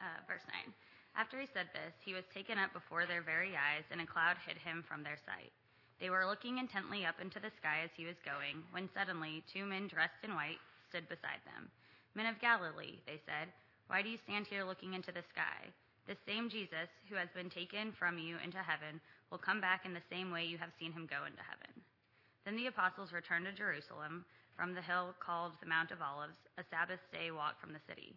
Uh, verse 9. After he said this, he was taken up before their very eyes, and a cloud hid him from their sight. They were looking intently up into the sky as he was going, when suddenly two men dressed in white stood beside them. Men of Galilee, they said, why do you stand here looking into the sky? The same Jesus who has been taken from you into heaven will come back in the same way you have seen him go into heaven. Then the apostles returned to Jerusalem from the hill called the Mount of Olives, a Sabbath day walk from the city.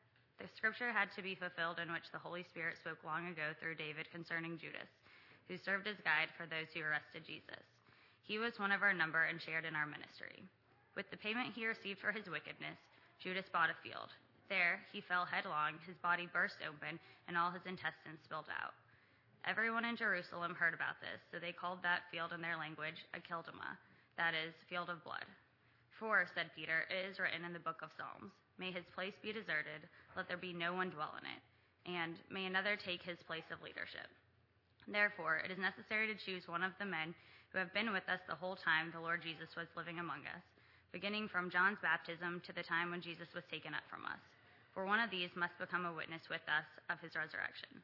the scripture had to be fulfilled in which the Holy Spirit spoke long ago through David concerning Judas, who served as guide for those who arrested Jesus. He was one of our number and shared in our ministry. With the payment he received for his wickedness, Judas bought a field. There, he fell headlong, his body burst open, and all his intestines spilled out. Everyone in Jerusalem heard about this, so they called that field in their language Akeldama, that is, field of blood. For, said Peter, it is written in the book of Psalms, May his place be deserted, let there be no one dwell in it, and may another take his place of leadership. Therefore, it is necessary to choose one of the men who have been with us the whole time the Lord Jesus was living among us, beginning from John's baptism to the time when Jesus was taken up from us for one of these must become a witness with us of his resurrection.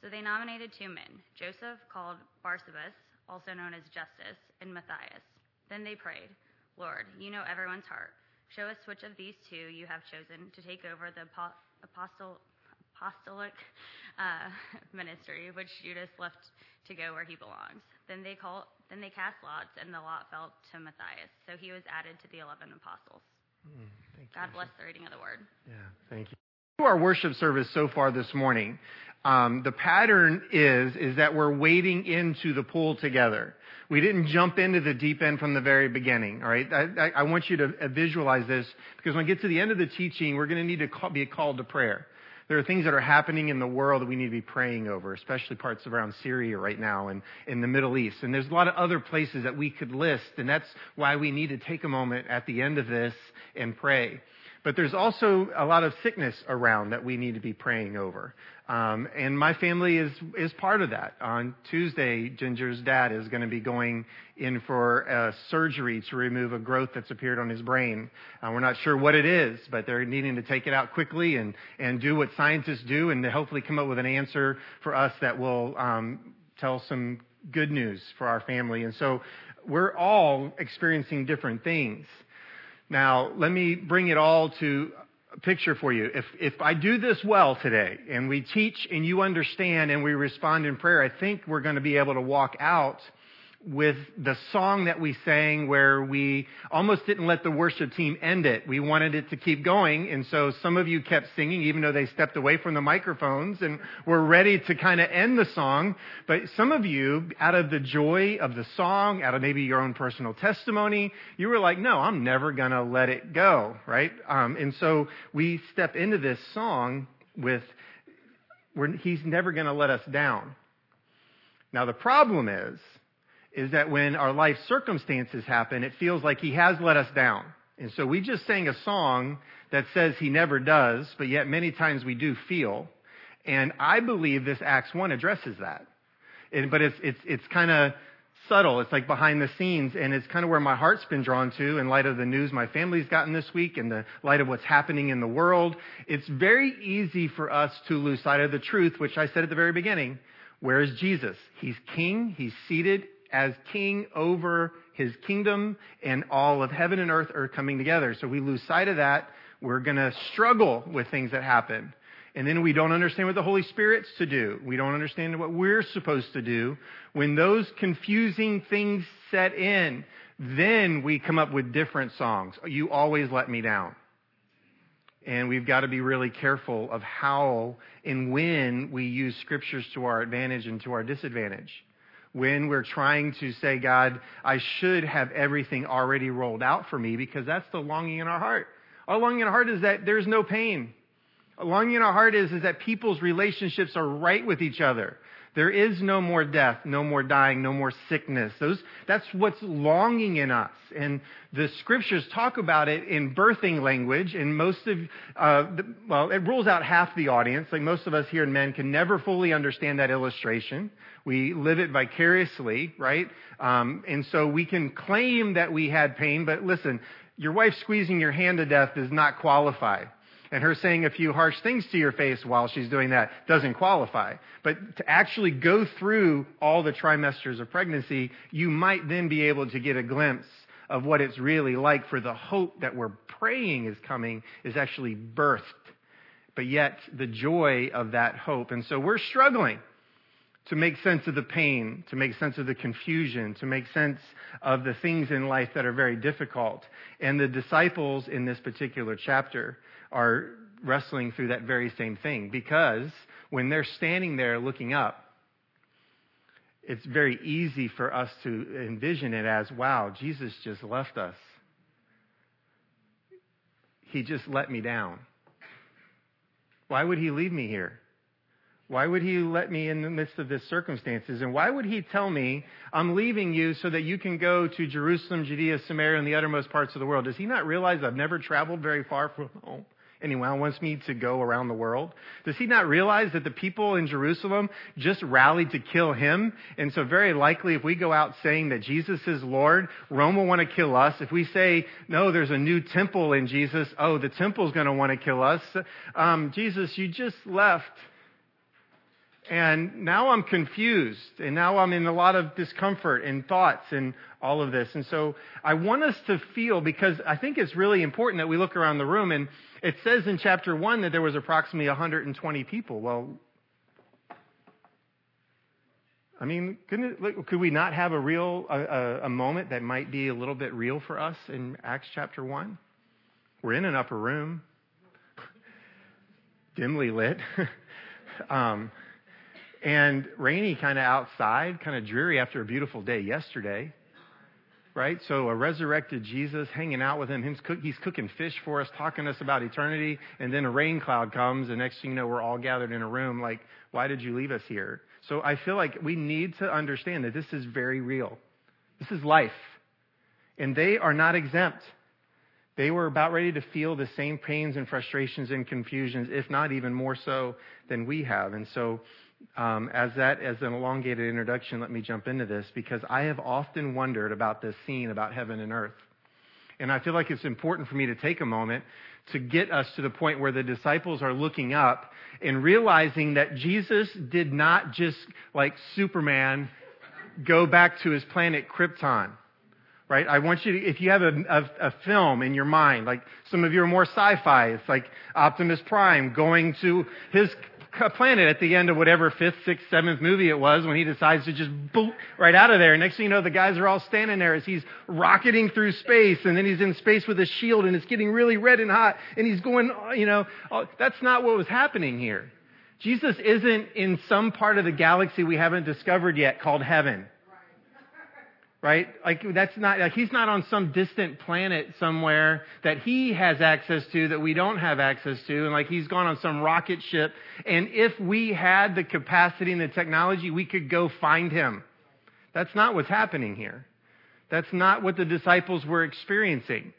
So they nominated two men, Joseph, called Barsabas, also known as Justus, and Matthias. Then they prayed, Lord, you know everyone's heart. Show us which of these two you have chosen to take over the apostle, apostolic uh, ministry, which Judas left to go where he belongs. Then they, call, then they cast lots, and the lot fell to Matthias. So he was added to the eleven apostles. Mm, God bless the reading of the word. Yeah, thank you. Our worship service so far this morning, um, the pattern is is that we're wading into the pool together. We didn't jump into the deep end from the very beginning. All right, I, I, I want you to visualize this because when we get to the end of the teaching, we're going to need to call, be called to prayer there are things that are happening in the world that we need to be praying over, especially parts around Syria right now and in the Middle East. And there's a lot of other places that we could list, and that's why we need to take a moment at the end of this and pray. But there's also a lot of sickness around that we need to be praying over. Um, and my family is is part of that. On Tuesday, Ginger's dad is going to be going in for a surgery to remove a growth that's appeared on his brain. Uh, we're not sure what it is, but they're needing to take it out quickly and and do what scientists do, and to hopefully come up with an answer for us that will um, tell some good news for our family. And so we're all experiencing different things. Now, let me bring it all to a picture for you. If, if I do this well today and we teach and you understand and we respond in prayer, I think we're going to be able to walk out with the song that we sang where we almost didn't let the worship team end it. We wanted it to keep going. And so some of you kept singing even though they stepped away from the microphones and were ready to kind of end the song. But some of you, out of the joy of the song, out of maybe your own personal testimony, you were like, no, I'm never going to let it go. Right? Um, and so we step into this song with, he's never going to let us down. Now the problem is, is that when our life circumstances happen, it feels like he has let us down. And so we just sang a song that says he never does, but yet many times we do feel. And I believe this Acts 1 addresses that. And, but it's, it's, it's kind of subtle. It's like behind the scenes, and it's kind of where my heart's been drawn to in light of the news my family's gotten this week and the light of what's happening in the world. It's very easy for us to lose sight of the truth, which I said at the very beginning. Where is Jesus? He's king. He's seated as king over his kingdom and all of heaven and earth are coming together. So we lose sight of that. We're going to struggle with things that happen. And then we don't understand what the Holy Spirit's to do. We don't understand what we're supposed to do. When those confusing things set in, then we come up with different songs. You always let me down. And we've got to be really careful of how and when we use scriptures to our advantage and to our disadvantage when we're trying to say, God, I should have everything already rolled out for me because that's the longing in our heart. Our longing in our heart is that there's no pain. A longing in our heart is, is that people's relationships are right with each other. There is no more death, no more dying, no more sickness. Those, that's what's longing in us. And the scriptures talk about it in birthing language. And most of, uh, the, well, it rules out half the audience. Like most of us here in men can never fully understand that illustration. We live it vicariously, right? Um, and so we can claim that we had pain, but listen, your wife squeezing your hand to death does not qualify and her saying a few harsh things to your face while she's doing that doesn't qualify. But to actually go through all the trimesters of pregnancy, you might then be able to get a glimpse of what it's really like for the hope that we're praying is coming is actually birthed. But yet the joy of that hope. And so we're struggling to make sense of the pain, to make sense of the confusion, to make sense of the things in life that are very difficult. And the disciples in this particular chapter are wrestling through that very same thing because when they're standing there looking up, it's very easy for us to envision it as, wow, Jesus just left us. He just let me down. Why would he leave me here? Why would he let me in the midst of this circumstances? And why would he tell me, I'm leaving you so that you can go to Jerusalem, Judea, Samaria, and the uttermost parts of the world? Does he not realize I've never traveled very far from home? And he wants me to go around the world? Does he not realize that the people in Jerusalem just rallied to kill him? And so very likely if we go out saying that Jesus is Lord, Rome will want to kill us. If we say, no, there's a new temple in Jesus, oh, the temple's going to want to kill us. Um, Jesus, you just left. And now I'm confused, and now I'm in a lot of discomfort and thoughts and all of this. And so I want us to feel, because I think it's really important that we look around the room and it says in chapter 1 that there was approximately 120 people. Well, I mean, it, could we not have a real a, a, moment that might be a little bit real for us in Acts chapter 1? We're in an upper room, dimly lit, um, and rainy kind of outside, kind of dreary after a beautiful day yesterday right? So a resurrected Jesus hanging out with him, he's cooking fish for us, talking to us about eternity, and then a rain cloud comes, and next thing you know, we're all gathered in a room. Like, why did you leave us here? So I feel like we need to understand that this is very real. This is life. And they are not exempt. They were about ready to feel the same pains and frustrations and confusions, if not even more so than we have. And so um, as that as an elongated introduction, let me jump into this because I have often wondered about this scene about heaven and earth. And I feel like it's important for me to take a moment to get us to the point where the disciples are looking up and realizing that Jesus did not just like Superman go back to his planet Krypton. Right? I want you to, if you have a, a, a film in your mind, like some of you are more sci-fi, it's like Optimus Prime going to his planet at the end of whatever fifth, sixth, seventh movie it was when he decides to just boot right out of there. Next thing you know, the guys are all standing there as he's rocketing through space and then he's in space with a shield and it's getting really red and hot and he's going, uh, you know, oh, that's not what was happening here. Jesus isn't in some part of the galaxy we haven't discovered yet called heaven right? Like that's not like he's not on some distant planet somewhere that he has access to that we don't have access to and like he's gone on some rocket ship and if we had the capacity and the technology we could go find him. That's not what's happening here. That's not what the disciples were experiencing.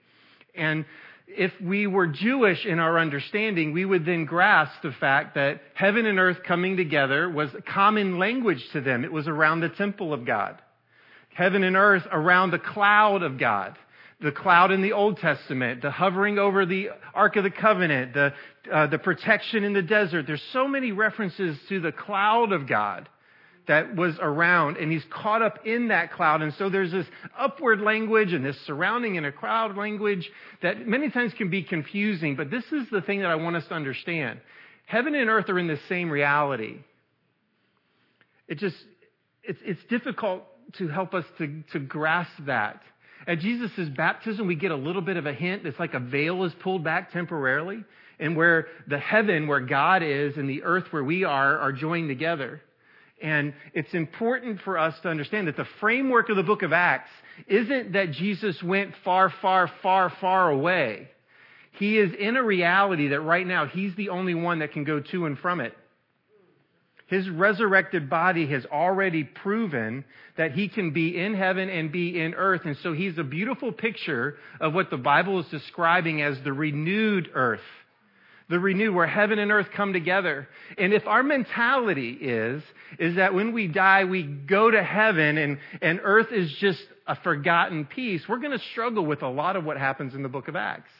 And if we were Jewish in our understanding, we would then grasp the fact that heaven and earth coming together was common language to them. It was around the temple of God heaven and earth around the cloud of God. The cloud in the Old Testament, the hovering over the Ark of the Covenant, the, uh, the protection in the desert. There's so many references to the cloud of God that was around, and he's caught up in that cloud. And so there's this upward language and this surrounding in a crowd language that many times can be confusing, but this is the thing that I want us to understand. Heaven and earth are in the same reality. It just, it's, it's difficult to help us to, to grasp that. At Jesus' baptism, we get a little bit of a hint. It's like a veil is pulled back temporarily, and where the heaven, where God is, and the earth, where we are, are joined together. And it's important for us to understand that the framework of the book of Acts isn't that Jesus went far, far, far, far away. He is in a reality that right now he's the only one that can go to and from it. His resurrected body has already proven that he can be in heaven and be in earth. And so he's a beautiful picture of what the Bible is describing as the renewed earth. The renewed, where heaven and earth come together. And if our mentality is, is that when we die, we go to heaven and, and earth is just a forgotten piece, we're going to struggle with a lot of what happens in the book of Acts.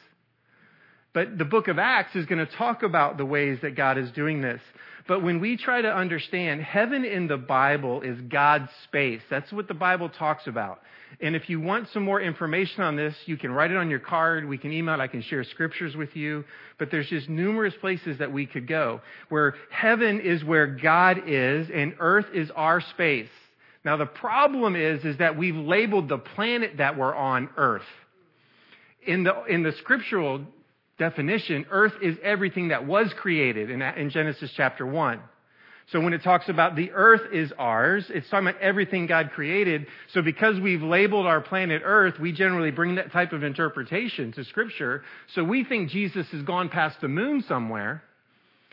But the book of Acts is going to talk about the ways that God is doing this. But when we try to understand, heaven in the Bible is God's space. That's what the Bible talks about. And if you want some more information on this, you can write it on your card. We can email it. I can share scriptures with you. But there's just numerous places that we could go where heaven is where God is and earth is our space. Now the problem is, is that we've labeled the planet that we're on earth. In the, in the scriptural definition, earth is everything that was created in, in Genesis chapter 1. So when it talks about the earth is ours, it's talking about everything God created. So because we've labeled our planet earth, we generally bring that type of interpretation to scripture. So we think Jesus has gone past the moon somewhere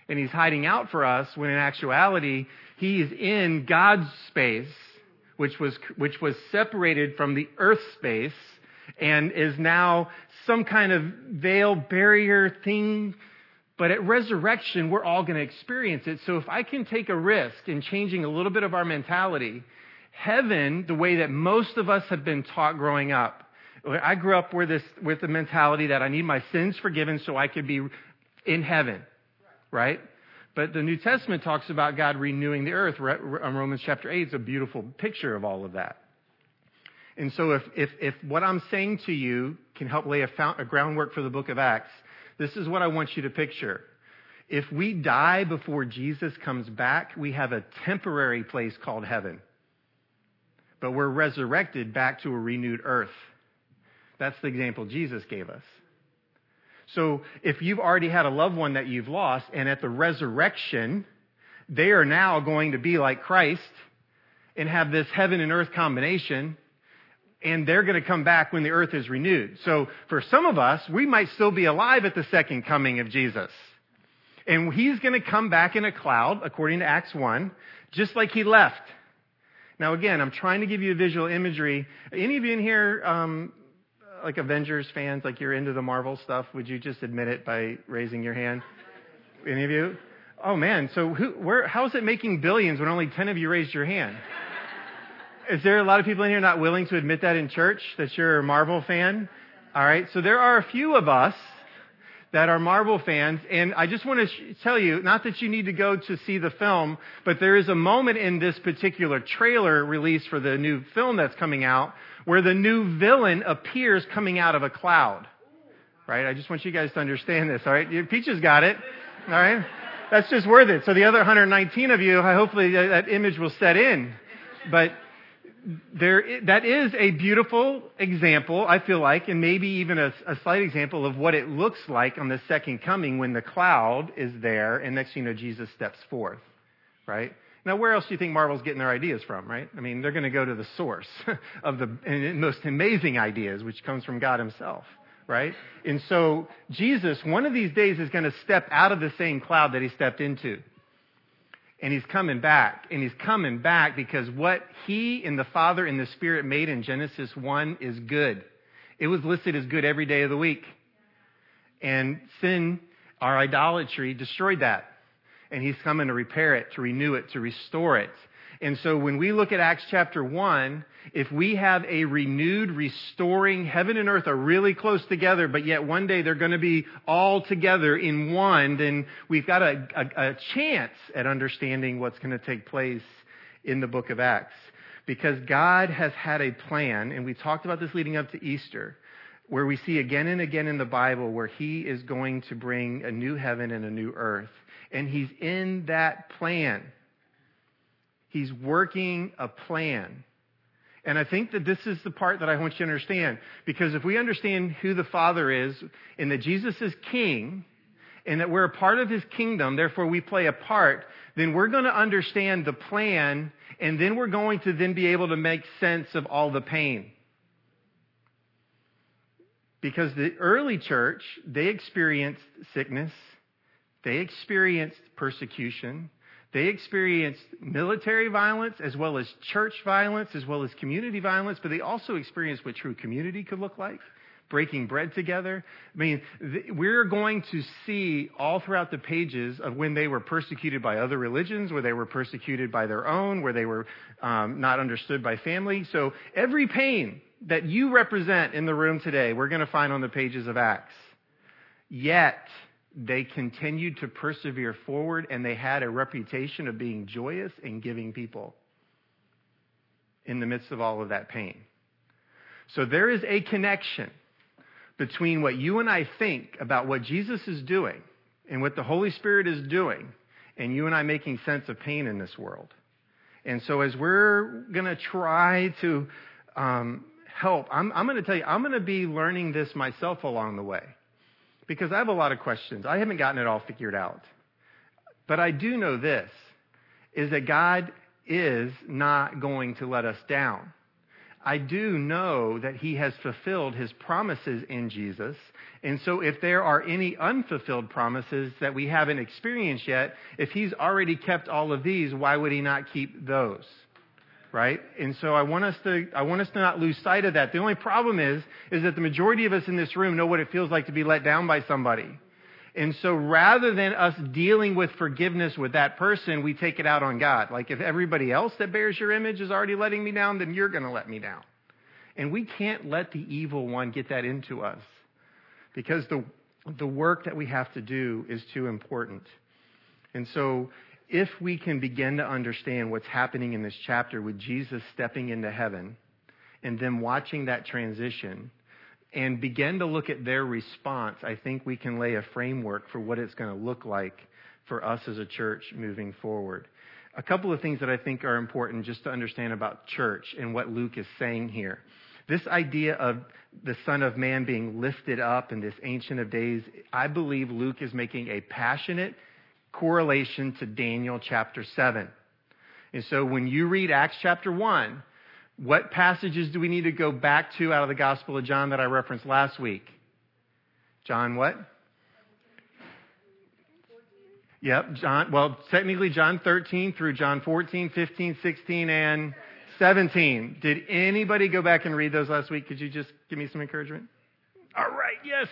and he's hiding out for us when in actuality, he is in God's space, which was, which was separated from the earth space and is now some kind of veil barrier thing. But at resurrection, we're all going to experience it. So if I can take a risk in changing a little bit of our mentality, heaven, the way that most of us have been taught growing up, I grew up with this, with the mentality that I need my sins forgiven so I could be in heaven, right? But the New Testament talks about God renewing the earth. Um, Romans chapter 8 is a beautiful picture of all of that. And so if, if, if what I'm saying to you can help lay a, found, a groundwork for the book of Acts, this is what I want you to picture. If we die before Jesus comes back, we have a temporary place called heaven. But we're resurrected back to a renewed earth. That's the example Jesus gave us. So if you've already had a loved one that you've lost, and at the resurrection, they are now going to be like Christ and have this heaven and earth combination and they're going to come back when the earth is renewed. So for some of us, we might still be alive at the second coming of Jesus. And he's going to come back in a cloud, according to Acts 1, just like he left. Now again, I'm trying to give you a visual imagery. Any of you in here, um, like Avengers fans, like you're into the Marvel stuff, would you just admit it by raising your hand? Any of you? Oh man, so who, where, how is it making billions when only 10 of you raised your hand? Is there a lot of people in here not willing to admit that in church, that you're a Marvel fan? All right, so there are a few of us that are Marvel fans, and I just want to sh- tell you, not that you need to go to see the film, but there is a moment in this particular trailer release for the new film that's coming out where the new villain appears coming out of a cloud. Right? I just want you guys to understand this, all right? Peaches got it, all right? That's just worth it. So the other 119 of you, hopefully that image will set in. But there, that is a beautiful example, I feel like, and maybe even a, a, slight example of what it looks like on the second coming when the cloud is there and next you know, Jesus steps forth, right? Now, where else do you think Marvel's getting their ideas from, right? I mean, they're going to go to the source of the most amazing ideas, which comes from God himself, right? And so, Jesus, one of these days, is going to step out of the same cloud that he stepped into and he's coming back. And he's coming back because what he and the Father and the Spirit made in Genesis 1 is good. It was listed as good every day of the week. And sin, our idolatry, destroyed that. And he's coming to repair it, to renew it, to restore it. And so when we look at Acts chapter 1, if we have a renewed, restoring, heaven and earth are really close together, but yet one day they're going to be all together in one, then we've got a, a, a chance at understanding what's going to take place in the book of Acts. Because God has had a plan, and we talked about this leading up to Easter, where we see again and again in the Bible where He is going to bring a new heaven and a new earth. And He's in that plan. He's working a plan. And I think that this is the part that I want you to understand. Because if we understand who the Father is and that Jesus is King and that we're a part of His kingdom, therefore we play a part, then we're going to understand the plan and then we're going to then be able to make sense of all the pain. Because the early church, they experienced sickness, they experienced persecution, They experienced military violence as well as church violence as well as community violence, but they also experienced what true community could look like breaking bread together. I mean, th- we're going to see all throughout the pages of when they were persecuted by other religions, where they were persecuted by their own, where they were um, not understood by family. So every pain that you represent in the room today, we're going to find on the pages of Acts. Yet, they continued to persevere forward and they had a reputation of being joyous and giving people in the midst of all of that pain. So there is a connection between what you and I think about what Jesus is doing and what the Holy Spirit is doing and you and I making sense of pain in this world. And so as we're going to try to um, help, I'm, I'm going to tell you, I'm going to be learning this myself along the way because I have a lot of questions. I haven't gotten it all figured out. But I do know this, is that God is not going to let us down. I do know that he has fulfilled his promises in Jesus. And so if there are any unfulfilled promises that we haven't experienced yet, if he's already kept all of these, why would he not keep those? Right? And so I want us to, I want us to not lose sight of that. The only problem is, is that the majority of us in this room know what it feels like to be let down by somebody. And so rather than us dealing with forgiveness with that person, we take it out on God. Like if everybody else that bears your image is already letting me down, then you're going to let me down. And we can't let the evil one get that into us because the, the work that we have to do is too important. And so if we can begin to understand what's happening in this chapter with Jesus stepping into heaven and then watching that transition, and begin to look at their response, I think we can lay a framework for what it's going to look like for us as a church moving forward. A couple of things that I think are important just to understand about church and what Luke is saying here. This idea of the Son of Man being lifted up in this Ancient of Days, I believe Luke is making a passionate correlation to Daniel chapter 7. And so when you read Acts chapter 1, what passages do we need to go back to out of the Gospel of John that I referenced last week? John what? Yep, John, well, technically John 13 through John 14, 15, 16, and 17. Did anybody go back and read those last week? Could you just give me some encouragement? All right, yes,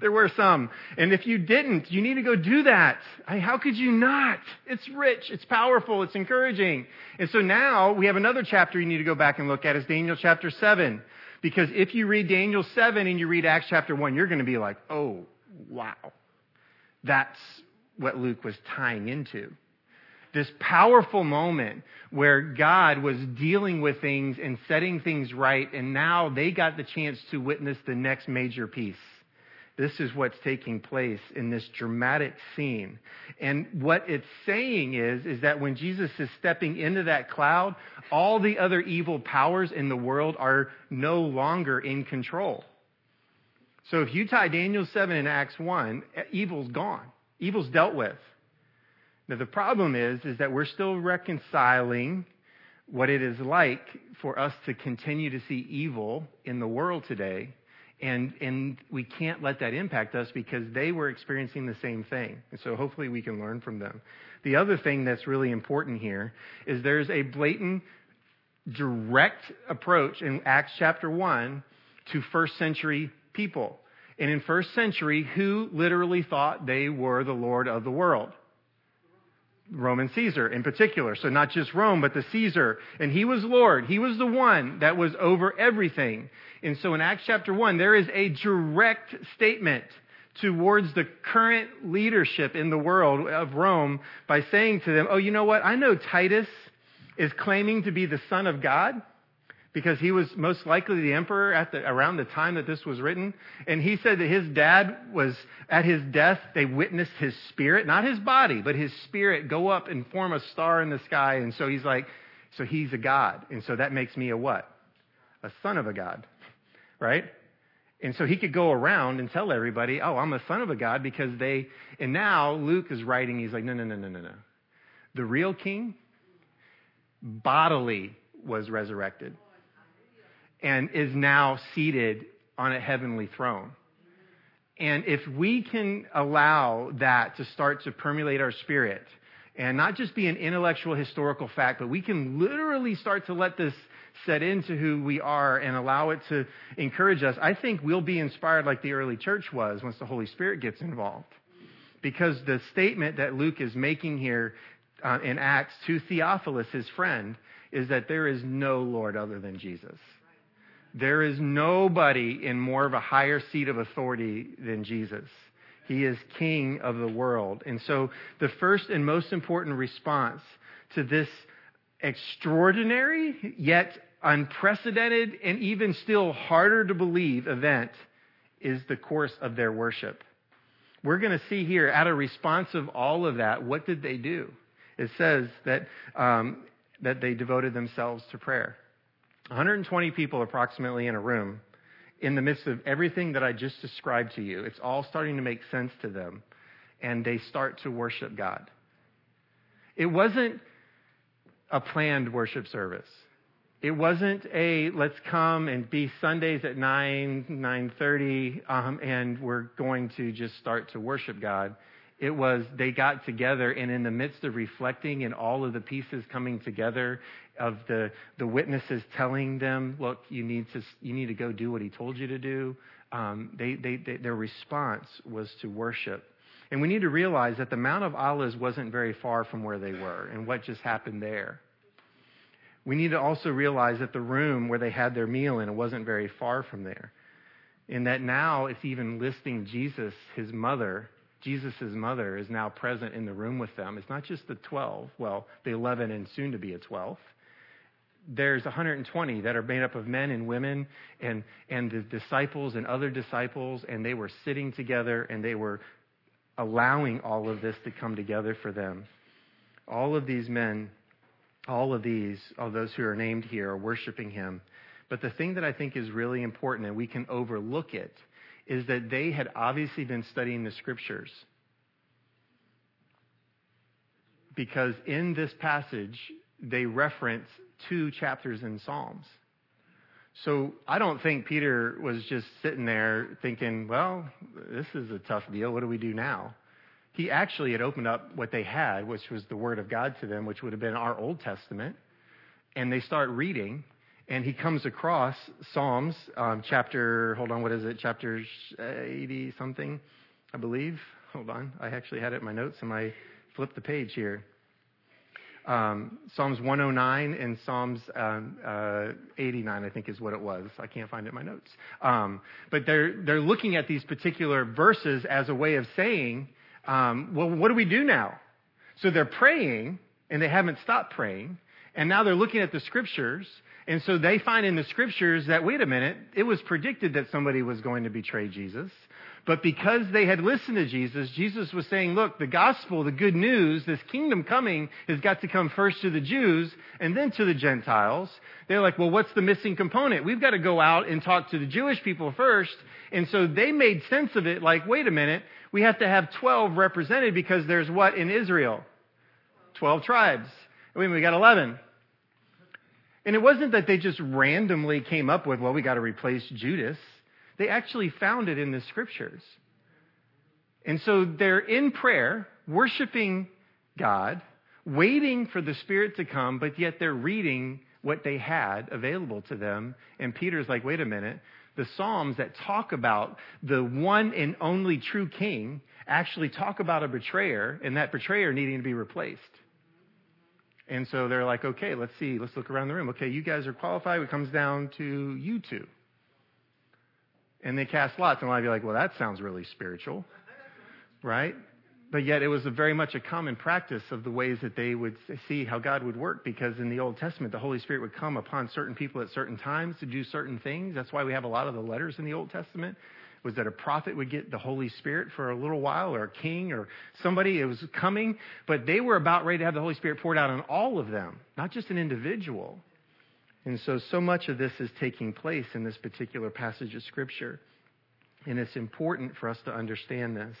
there were some. And if you didn't, you need to go do that. I, how could you not? It's rich, it's powerful, it's encouraging. And so now we have another chapter you need to go back and look at. is Daniel chapter 7. Because if you read Daniel 7 and you read Acts chapter 1, you're going to be like, oh, wow. That's what Luke was tying into this powerful moment where God was dealing with things and setting things right, and now they got the chance to witness the next major piece. This is what's taking place in this dramatic scene. And what it's saying is, is that when Jesus is stepping into that cloud, all the other evil powers in the world are no longer in control. So if you tie Daniel 7 and Acts 1, evil's gone. Evil's dealt with. Now the problem is, is that we're still reconciling what it is like for us to continue to see evil in the world today. And, and we can't let that impact us because they were experiencing the same thing. And so hopefully we can learn from them. The other thing that's really important here is there's a blatant, direct approach in Acts chapter 1 to first century people. And in first century, who literally thought they were the Lord of the world? Roman Caesar in particular. So not just Rome, but the Caesar. And he was Lord. He was the one that was over everything. And so in Acts chapter 1, there is a direct statement towards the current leadership in the world of Rome by saying to them, Oh, you know what? I know Titus is claiming to be the son of God because he was most likely the emperor at the, around the time that this was written. And he said that his dad was, at his death, they witnessed his spirit, not his body, but his spirit go up and form a star in the sky. And so he's like, so he's a God. And so that makes me a what? A son of a God. Right? And so he could go around and tell everybody, oh, I'm a son of a God because they, and now Luke is writing, he's like, no, no, no, no, no, no. The real king bodily was resurrected and is now seated on a heavenly throne. And if we can allow that to start to permeate our spirit and not just be an intellectual historical fact, but we can literally start to let this set into who we are and allow it to encourage us, I think we'll be inspired like the early church was once the Holy Spirit gets involved. Because the statement that Luke is making here uh, in Acts to Theophilus, his friend, is that there is no Lord other than Jesus. There is nobody in more of a higher seat of authority than Jesus. He is king of the world. And so the first and most important response to this extraordinary yet unprecedented and even still harder to believe event is the course of their worship. We're going to see here, at a response of all of that, what did they do? It says that, um, that they devoted themselves to prayer. 120 people approximately in a room in the midst of everything that I just described to you. It's all starting to make sense to them, and they start to worship God. It wasn't a planned worship service. It wasn't a let's come and be Sundays at 9, 9.30, um, and we're going to just start to worship God. It was they got together, and in the midst of reflecting and all of the pieces coming together, of the, the witnesses telling them, look, you need to, you need to go do what he told you to do, um, they, they, they, their response was to worship. And we need to realize that the Mount of Olives wasn't very far from where they were and what just happened there. We need to also realize that the room where they had their meal in it wasn't very far from there. And that now it's even listing Jesus, his mother, Jesus' mother is now present in the room with them. It's not just the 12, well, the 11 and soon to be a 12. There's 120 that are made up of men and women and, and the disciples and other disciples, and they were sitting together and they were allowing all of this to come together for them. All of these men all of these, all those who are named here, are worshiping him. But the thing that I think is really important, and we can overlook it, is that they had obviously been studying the scriptures. Because in this passage, they reference two chapters in Psalms. So I don't think Peter was just sitting there thinking, well, this is a tough deal. What do we do now? he actually had opened up what they had, which was the Word of God to them, which would have been our Old Testament. And they start reading, and he comes across Psalms, um, chapter, hold on, what is it? Chapter 80 something, I believe. Hold on. I actually had it in my notes, and I flipped the page here. Um, Psalms 109 and Psalms um, uh, 89, I think, is what it was. I can't find it in my notes. Um, but they're they're looking at these particular verses as a way of saying um, well, what do we do now? So they're praying, and they haven't stopped praying, and now they're looking at the scriptures, and so they find in the scriptures that, wait a minute, it was predicted that somebody was going to betray Jesus. But because they had listened to Jesus, Jesus was saying, look, the gospel, the good news, this kingdom coming has got to come first to the Jews and then to the Gentiles. They're like, well, what's the missing component? We've got to go out and talk to the Jewish people first. And so they made sense of it like, wait a minute, we have to have 12 represented because there's what in Israel? 12 tribes. Wait, we got 11. And it wasn't that they just randomly came up with, well, we got to replace Judas. They actually found it in the scriptures. And so they're in prayer, worshiping God, waiting for the Spirit to come, but yet they're reading what they had available to them. And Peter's like, wait a minute, the Psalms that talk about the one and only true king actually talk about a betrayer and that betrayer needing to be replaced. And so they're like, okay, let's see, let's look around the room. Okay, you guys are qualified. It comes down to you two. And they cast lots. And a lot of you like, well, that sounds really spiritual, right? But yet it was very much a common practice of the ways that they would see how God would work because in the Old Testament, the Holy Spirit would come upon certain people at certain times to do certain things. That's why we have a lot of the letters in the Old Testament was that a prophet would get the Holy Spirit for a little while or a king or somebody. It was coming, but they were about ready to have the Holy Spirit poured out on all of them, not just an individual. And so, so much of this is taking place in this particular passage of Scripture. And it's important for us to understand this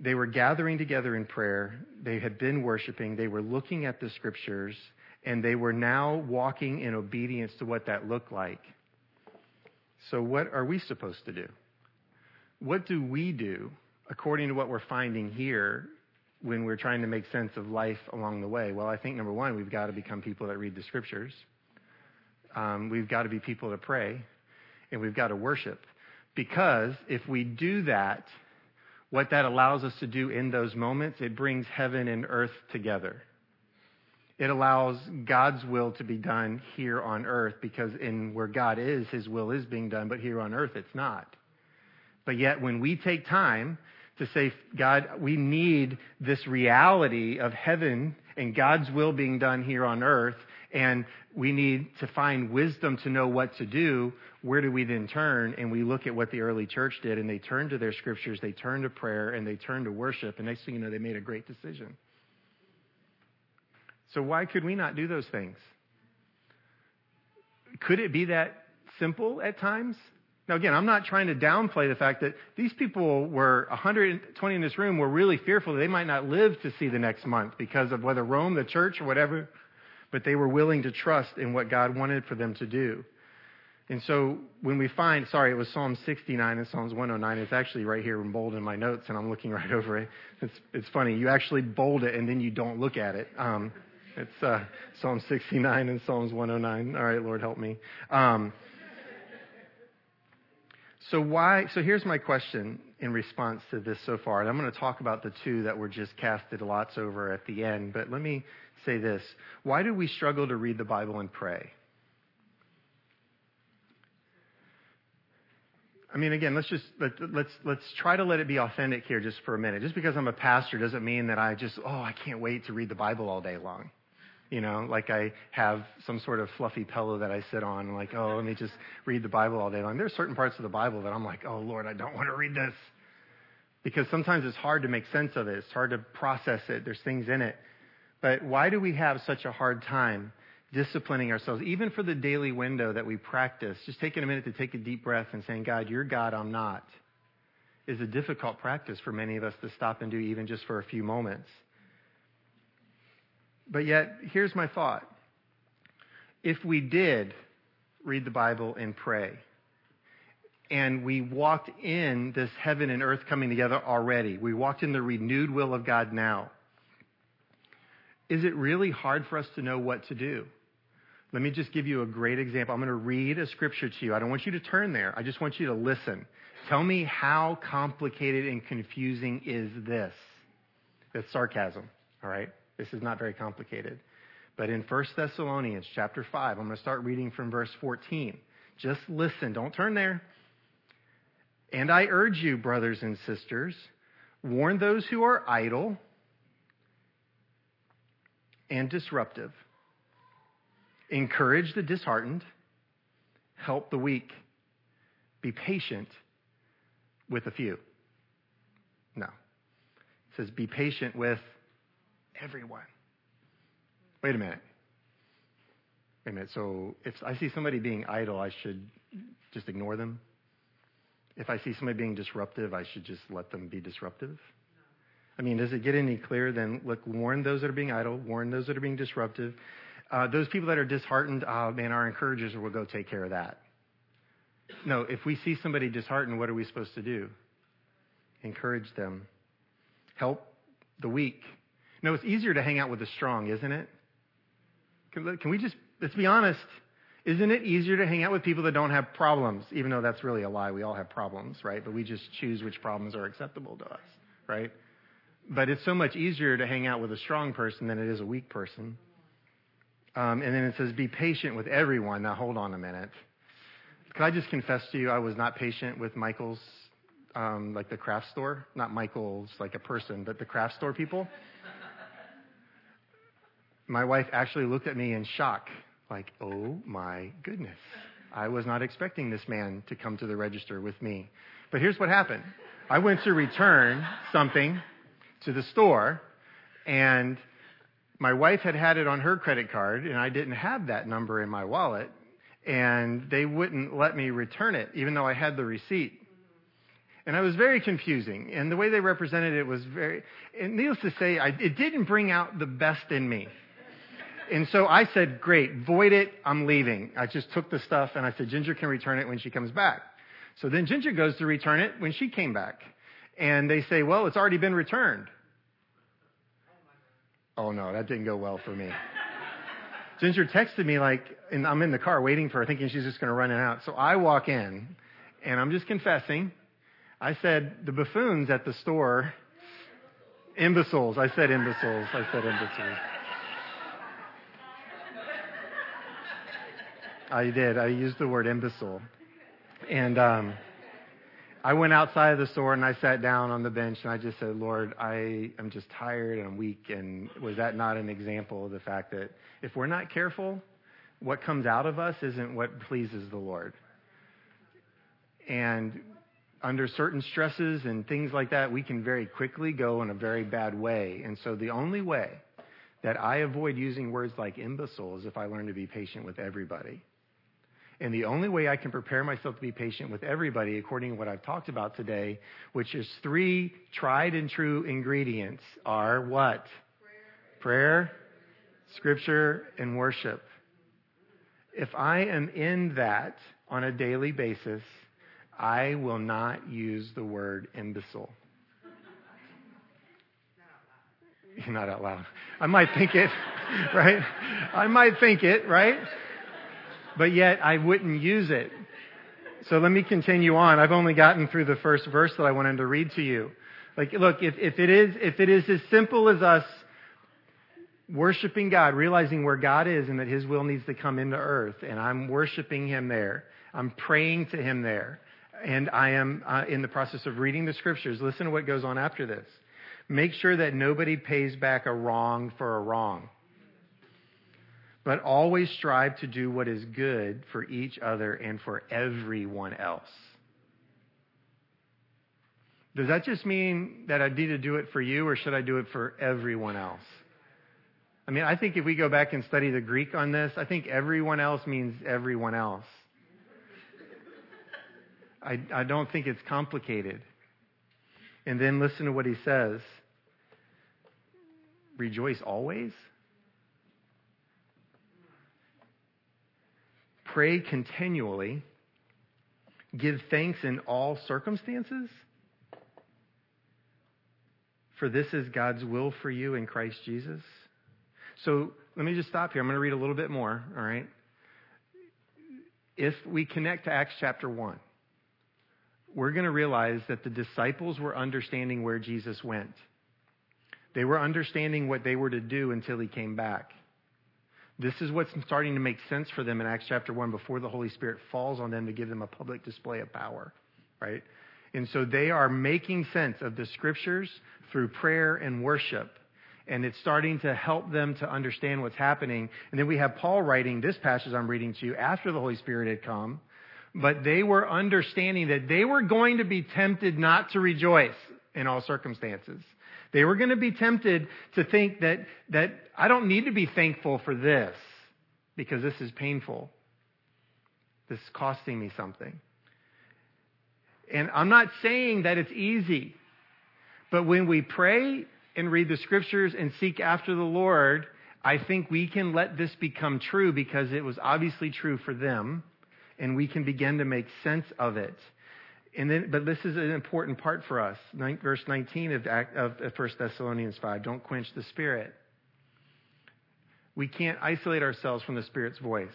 they were gathering together in prayer. They had been worshiping. They were looking at the scriptures, and they were now walking in obedience to what that looked like. So, what are we supposed to do? What do we do according to what we're finding here when we're trying to make sense of life along the way? Well, I think number one, we've got to become people that read the scriptures. Um, we've got to be people to pray, and we've got to worship. Because if we do that, what that allows us to do in those moments, it brings heaven and earth together. It allows God's will to be done here on earth because in where God is, his will is being done, but here on earth it's not. But yet when we take time to say, God, we need this reality of heaven and God's will being done here on earth, and we need to find wisdom to know what to do, where do we then turn? And we look at what the early church did, and they turned to their scriptures, they turned to prayer, and they turned to worship, and next thing you know, they made a great decision. So why could we not do those things? Could it be that simple at times? Now, again, I'm not trying to downplay the fact that these people were 120 in this room were really fearful that they might not live to see the next month because of whether Rome, the church, or whatever, but they were willing to trust in what God wanted for them to do. And so when we find, sorry, it was Psalm 69 and Psalms 109. It's actually right here in bold in my notes, and I'm looking right over it. It's, it's funny. You actually bold it, and then you don't look at it. Um, it's uh, Psalm 69 and Psalms 109. All right, Lord, help me. Um, so why? So here's my question in response to this so far, and I'm going to talk about the two that were just casted lots over at the end. But let me say this: Why do we struggle to read the Bible and pray? I mean, again, let's just let, let's let's try to let it be authentic here, just for a minute. Just because I'm a pastor doesn't mean that I just oh I can't wait to read the Bible all day long you know, like I have some sort of fluffy pillow that I sit on, like, oh, let me just read the Bible all day long. There's certain parts of the Bible that I'm like, oh, Lord, I don't want to read this. Because sometimes it's hard to make sense of it. It's hard to process it. There's things in it. But why do we have such a hard time disciplining ourselves, even for the daily window that we practice? Just taking a minute to take a deep breath and saying, God, you're God, I'm not, is a difficult practice for many of us to stop and do even just for a few moments. But yet, here's my thought. If we did read the Bible and pray, and we walked in this heaven and earth coming together already, we walked in the renewed will of God now, is it really hard for us to know what to do? Let me just give you a great example. I'm going to read a scripture to you. I don't want you to turn there. I just want you to listen. Tell me how complicated and confusing is this? That's sarcasm, all right? This is not very complicated. But in 1 Thessalonians chapter 5, I'm going to start reading from verse 14. Just listen, don't turn there. And I urge you, brothers and sisters, warn those who are idle and disruptive, encourage the disheartened, help the weak, be patient with a few. No. It says, be patient with everyone. Wait a minute. Wait a minute. So if I see somebody being idle, I should just ignore them? If I see somebody being disruptive, I should just let them be disruptive? I mean, does it get any clearer than, look, warn those that are being idle, warn those that are being disruptive. Uh, those people that are disheartened, uh, man, our encouragers will go take care of that. No, if we see somebody disheartened, what are we supposed to do? Encourage them. Help the weak. No, it's easier to hang out with the strong, isn't it? Can, can we just, let's be honest. Isn't it easier to hang out with people that don't have problems? Even though that's really a lie. We all have problems, right? But we just choose which problems are acceptable to us, right? But it's so much easier to hang out with a strong person than it is a weak person. Um, and then it says, be patient with everyone. Now, hold on a minute. Can I just confess to you, I was not patient with Michael's, um, like the craft store? Not Michael's, like a person, but the craft store people my wife actually looked at me in shock, like, oh my goodness. I was not expecting this man to come to the register with me. But here's what happened. I went to return something to the store, and my wife had had it on her credit card, and I didn't have that number in my wallet, and they wouldn't let me return it, even though I had the receipt. And I was very confusing, and the way they represented it was very, and needless to say, I, it didn't bring out the best in me. And so I said, great, void it, I'm leaving. I just took the stuff and I said, Ginger can return it when she comes back. So then Ginger goes to return it when she came back. And they say, well, it's already been returned. Oh no, that didn't go well for me. Ginger texted me like, and I'm in the car waiting for her, thinking she's just going to run it out. So I walk in, and I'm just confessing. I said the buffoons at the store, imbeciles. I said imbeciles. I said imbeciles. I did. I used the word imbecile, and um, I went outside of the store and I sat down on the bench and I just said, Lord, I am just tired and I'm weak. And was that not an example of the fact that if we're not careful, what comes out of us isn't what pleases the Lord? And under certain stresses and things like that, we can very quickly go in a very bad way. And so the only way that I avoid using words like imbecile is if I learn to be patient with everybody. And the only way I can prepare myself to be patient with everybody, according to what I've talked about today, which is three tried and true ingredients, are what? Prayer, Prayer Scripture, and worship. If I am in that on a daily basis, I will not use the word imbecile. Not out loud. I might think it, right? I might think it, right? But yet I wouldn't use it. So let me continue on. I've only gotten through the first verse that I wanted to read to you. Like, look, if, if it is, if it is as simple as us worshiping God, realizing where God is and that His will needs to come into earth, and I'm worshiping Him there, I'm praying to Him there, and I am uh, in the process of reading the scriptures. Listen to what goes on after this. Make sure that nobody pays back a wrong for a wrong but always strive to do what is good for each other and for everyone else. Does that just mean that I need to do it for you, or should I do it for everyone else? I mean, I think if we go back and study the Greek on this, I think everyone else means everyone else. I, I don't think it's complicated. And then listen to what he says Rejoice always. Pray continually. Give thanks in all circumstances. For this is God's will for you in Christ Jesus. So let me just stop here. I'm going to read a little bit more, all right? If we connect to Acts chapter 1, we're going to realize that the disciples were understanding where Jesus went. They were understanding what they were to do until he came back. This is what's starting to make sense for them in Acts chapter 1 before the Holy Spirit falls on them to give them a public display of power, right? And so they are making sense of the scriptures through prayer and worship. And it's starting to help them to understand what's happening. And then we have Paul writing this passage I'm reading to you after the Holy Spirit had come. But they were understanding that they were going to be tempted not to rejoice in all circumstances. They were going to be tempted to think that, that I don't need to be thankful for this because this is painful. This is costing me something. And I'm not saying that it's easy, but when we pray and read the scriptures and seek after the Lord, I think we can let this become true because it was obviously true for them, and we can begin to make sense of it. And then, but this is an important part for us. verse 19 of, of 1 Thessalonians 5. Don't quench the Spirit. We can't isolate ourselves from the Spirit's voice.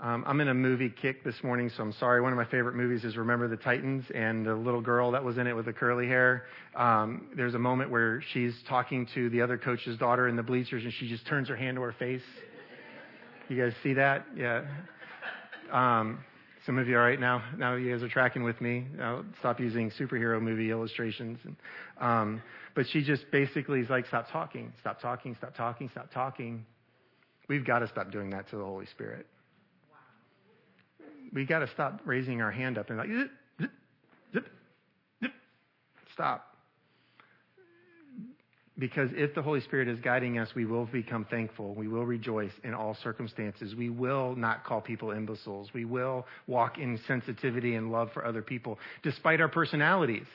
Um, I'm in a movie kick this morning, so I'm sorry. One of my favorite movies is Remember the Titans, and the little girl that was in it with the curly hair. Um, there's a moment where she's talking to the other coach's daughter in the bleachers, and she just turns her hand to her face. You guys see that? Yeah. Um, some of you are right now. Now you guys are tracking with me. I'll stop using superhero movie illustrations. And, um, but she just basically is like, stop talking, stop talking, stop talking, stop talking. We've got to stop doing that to the Holy Spirit. Wow. We've got to stop raising our hand up and like, zip, zip, zip, zip. stop. Because if the Holy Spirit is guiding us, we will become thankful. We will rejoice in all circumstances. We will not call people imbeciles. We will walk in sensitivity and love for other people, despite our personalities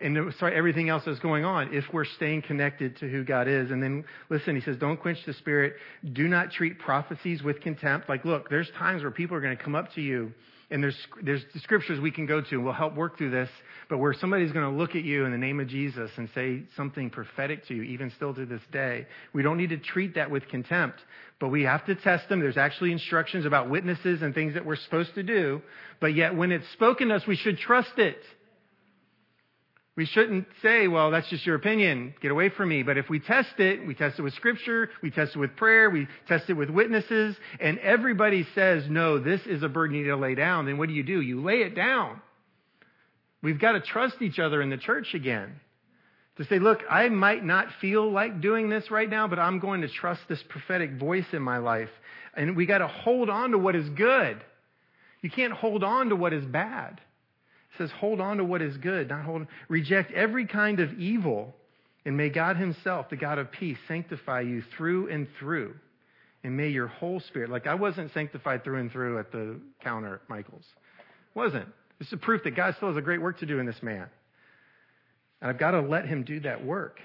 and despite everything else that's going on, if we're staying connected to who God is. And then, listen, he says, don't quench the Spirit. Do not treat prophecies with contempt. Like, look, there's times where people are going to come up to you And there's, there's scriptures we can go to and we'll help work through this, but where somebody's going to look at you in the name of Jesus and say something prophetic to you, even still to this day. We don't need to treat that with contempt, but we have to test them. There's actually instructions about witnesses and things that we're supposed to do, but yet when it's spoken to us, we should trust it. We shouldn't say, well, that's just your opinion. Get away from me. But if we test it, we test it with scripture, we test it with prayer, we test it with witnesses, and everybody says, no, this is a burden you need to lay down, then what do you do? You lay it down. We've got to trust each other in the church again. To say, look, I might not feel like doing this right now, but I'm going to trust this prophetic voice in my life. And we got to hold on to what is good. You can't hold on to what is bad says, hold on to what is good, not hold, reject every kind of evil, and may God Himself, the God of peace, sanctify you through and through. And may your whole spirit, like I wasn't sanctified through and through at the counter at Michael's. Wasn't. This is proof that God still has a great work to do in this man. And I've got to let him do that work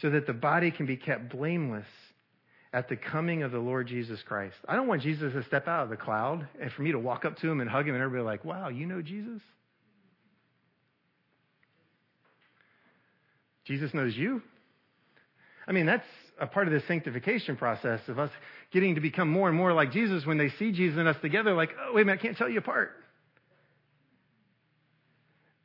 so that the body can be kept blameless at the coming of the Lord Jesus Christ. I don't want Jesus to step out of the cloud and for me to walk up to him and hug him and everybody like, wow, you know Jesus? Jesus knows you. I mean, that's a part of the sanctification process of us getting to become more and more like Jesus when they see Jesus and us together, like, oh, wait a minute, I can't tell you apart.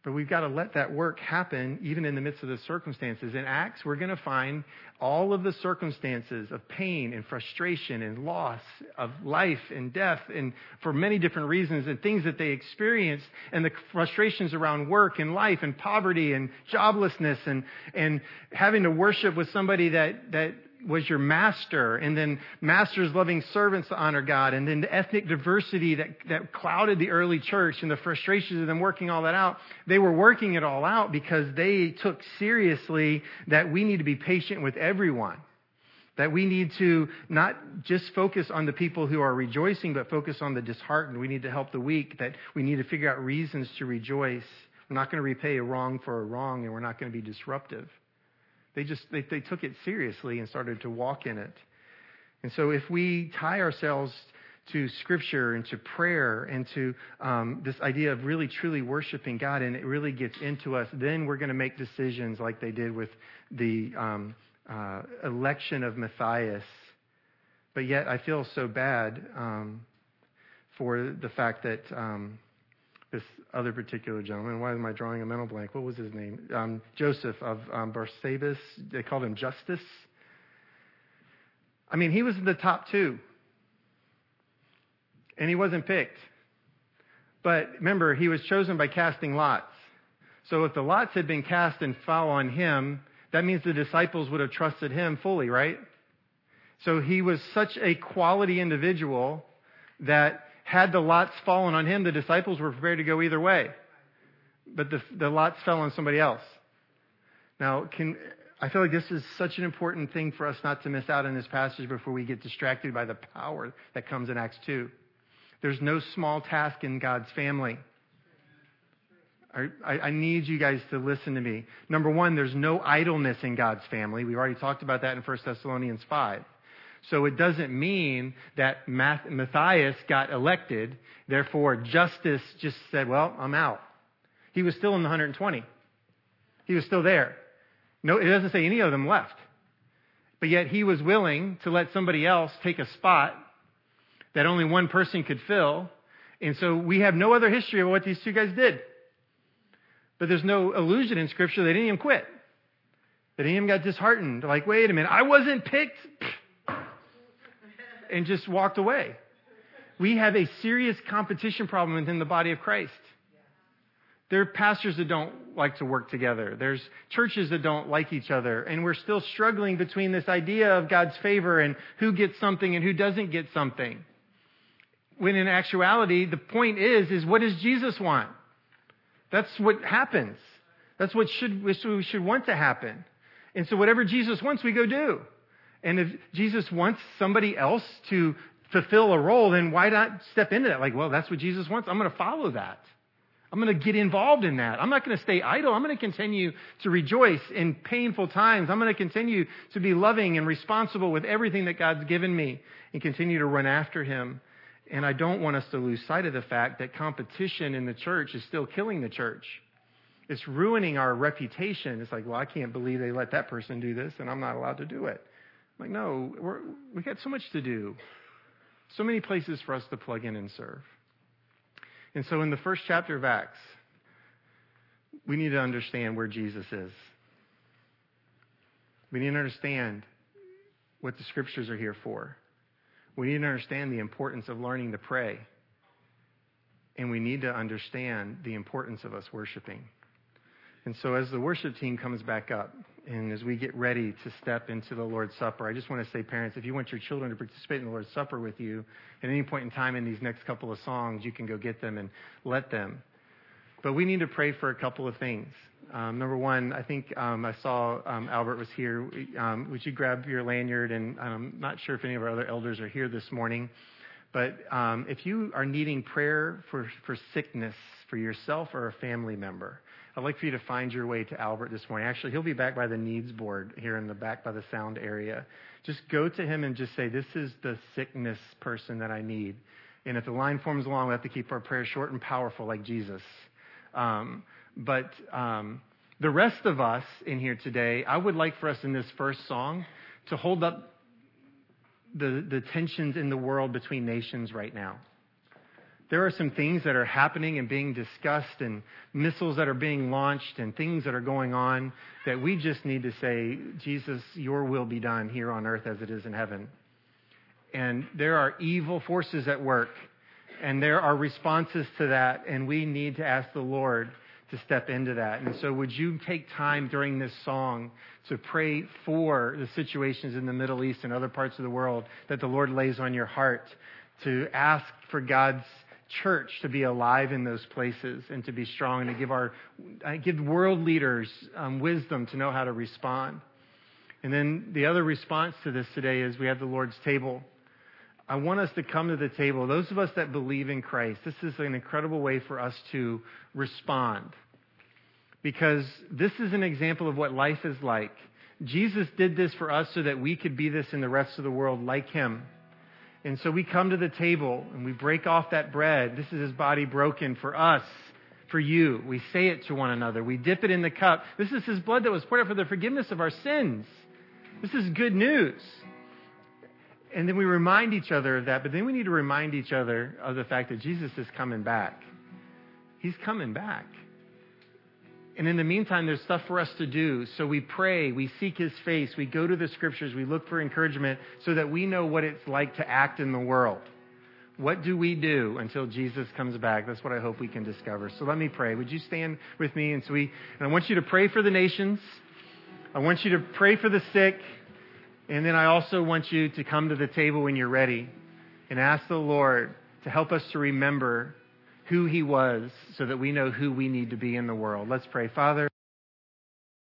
But we've got to let that work happen even in the midst of the circumstances. In Acts, we're going to find all of the circumstances of pain and frustration and loss of life and death and for many different reasons and things that they experienced and the frustrations around work and life and poverty and joblessness and, and having to worship with somebody that, that was your master, and then masters loving servants to honor God, and then the ethnic diversity that, that clouded the early church and the frustrations of them working all that out. They were working it all out because they took seriously that we need to be patient with everyone. That we need to not just focus on the people who are rejoicing, but focus on the disheartened. We need to help the weak, that we need to figure out reasons to rejoice. We're not going to repay a wrong for a wrong, and we're not going to be disruptive. They just they, they took it seriously and started to walk in it. And so if we tie ourselves to scripture and to prayer and to um, this idea of really truly worshiping God and it really gets into us, then we're going to make decisions like they did with the um, uh, election of Matthias. But yet I feel so bad um, for the fact that um, this other particular gentleman. Why am I drawing a mental blank? What was his name? Um, Joseph of um, Barsabas. They called him Justus. I mean, he was in the top two. And he wasn't picked. But remember, he was chosen by casting lots. So if the lots had been cast and fell on him, that means the disciples would have trusted him fully, right? So he was such a quality individual that had the lots fallen on him, the disciples were prepared to go either way. But the, the lots fell on somebody else. Now, can, I feel like this is such an important thing for us not to miss out in this passage before we get distracted by the power that comes in Acts 2. There's no small task in God's family. I, I, need you guys to listen to me. Number one, there's no idleness in God's family. We've already talked about that in 1 Thessalonians 5. So it doesn't mean that Matthias got elected, therefore Justus just said, well, I'm out. He was still in the 120. He was still there. No, it doesn't say any of them left. But yet he was willing to let somebody else take a spot that only one person could fill. And so we have no other history of what these two guys did. But there's no illusion in Scripture that any of them quit. That any of them got disheartened. Like, wait a minute, I wasn't picked and just walked away. We have a serious competition problem within the body of Christ. There are pastors that don't like to work together. There's churches that don't like each other. And we're still struggling between this idea of God's favor and who gets something and who doesn't get something. When in actuality, the point is, is what does Jesus want? That's what happens. That's what should, we should want to happen. And so whatever Jesus wants, we go do. And if Jesus wants somebody else to fulfill a role, then why not step into that? Like, well, that's what Jesus wants. I'm going to follow that. I'm going to get involved in that. I'm not going to stay idle. I'm going to continue to rejoice in painful times. I'm going to continue to be loving and responsible with everything that God's given me and continue to run after Him And I don't want us to lose sight of the fact that competition in the church is still killing the church. It's ruining our reputation. It's like, well, I can't believe they let that person do this and I'm not allowed to do it. Like, no, we're, we got so much to do. So many places for us to plug in and serve. And so in the first chapter of Acts, we need to understand where Jesus is. We need to understand what the scriptures are here for. We need to understand the importance of learning to pray. And we need to understand the importance of us worshiping. And so, as the worship team comes back up, and as we get ready to step into the Lord's Supper, I just want to say, parents, if you want your children to participate in the Lord's Supper with you at any point in time in these next couple of songs, you can go get them and let them. But we need to pray for a couple of things. Um, number one, I think um, I saw um, Albert was here. Um, would you grab your lanyard? And I'm not sure if any of our other elders are here this morning. But um, if you are needing prayer for, for sickness for yourself or a family member, I'd like for you to find your way to Albert this morning. Actually, he'll be back by the needs board here in the back by the sound area. Just go to him and just say, This is the sickness person that I need. And if the line forms along, we have to keep our prayers short and powerful like Jesus. Um, but um, the rest of us in here today, I would like for us in this first song to hold up the, the tensions in the world between nations right now. There are some things that are happening and being discussed, and missiles that are being launched, and things that are going on that we just need to say, Jesus, your will be done here on earth as it is in heaven. And there are evil forces at work, and there are responses to that, and we need to ask the Lord to step into that. And so, would you take time during this song to pray for the situations in the Middle East and other parts of the world that the Lord lays on your heart, to ask for God's church to be alive in those places and to be strong and to give our uh, give world leaders um, wisdom to know how to respond. And then the other response to this today is we have the Lord's table. I want us to come to the table. Those of us that believe in Christ, this is an incredible way for us to respond. Because this is an example of what life is like. Jesus did this for us so that we could be this in the rest of the world like him. And so we come to the table and we break off that bread. This is his body broken for us, for you. We say it to one another. We dip it in the cup. This is his blood that was poured out for the forgiveness of our sins. This is good news. And then we remind each other of that, but then we need to remind each other of the fact that Jesus is coming back. He's coming back. And in the meantime, there's stuff for us to do. So we pray, we seek his face, we go to the scriptures, we look for encouragement so that we know what it's like to act in the world. What do we do until Jesus comes back? That's what I hope we can discover. So let me pray. Would you stand with me? And so we, and I want you to pray for the nations. I want you to pray for the sick. And then I also want you to come to the table when you're ready and ask the Lord to help us to remember who he was so that we know who we need to be in the world. Let's pray. Father,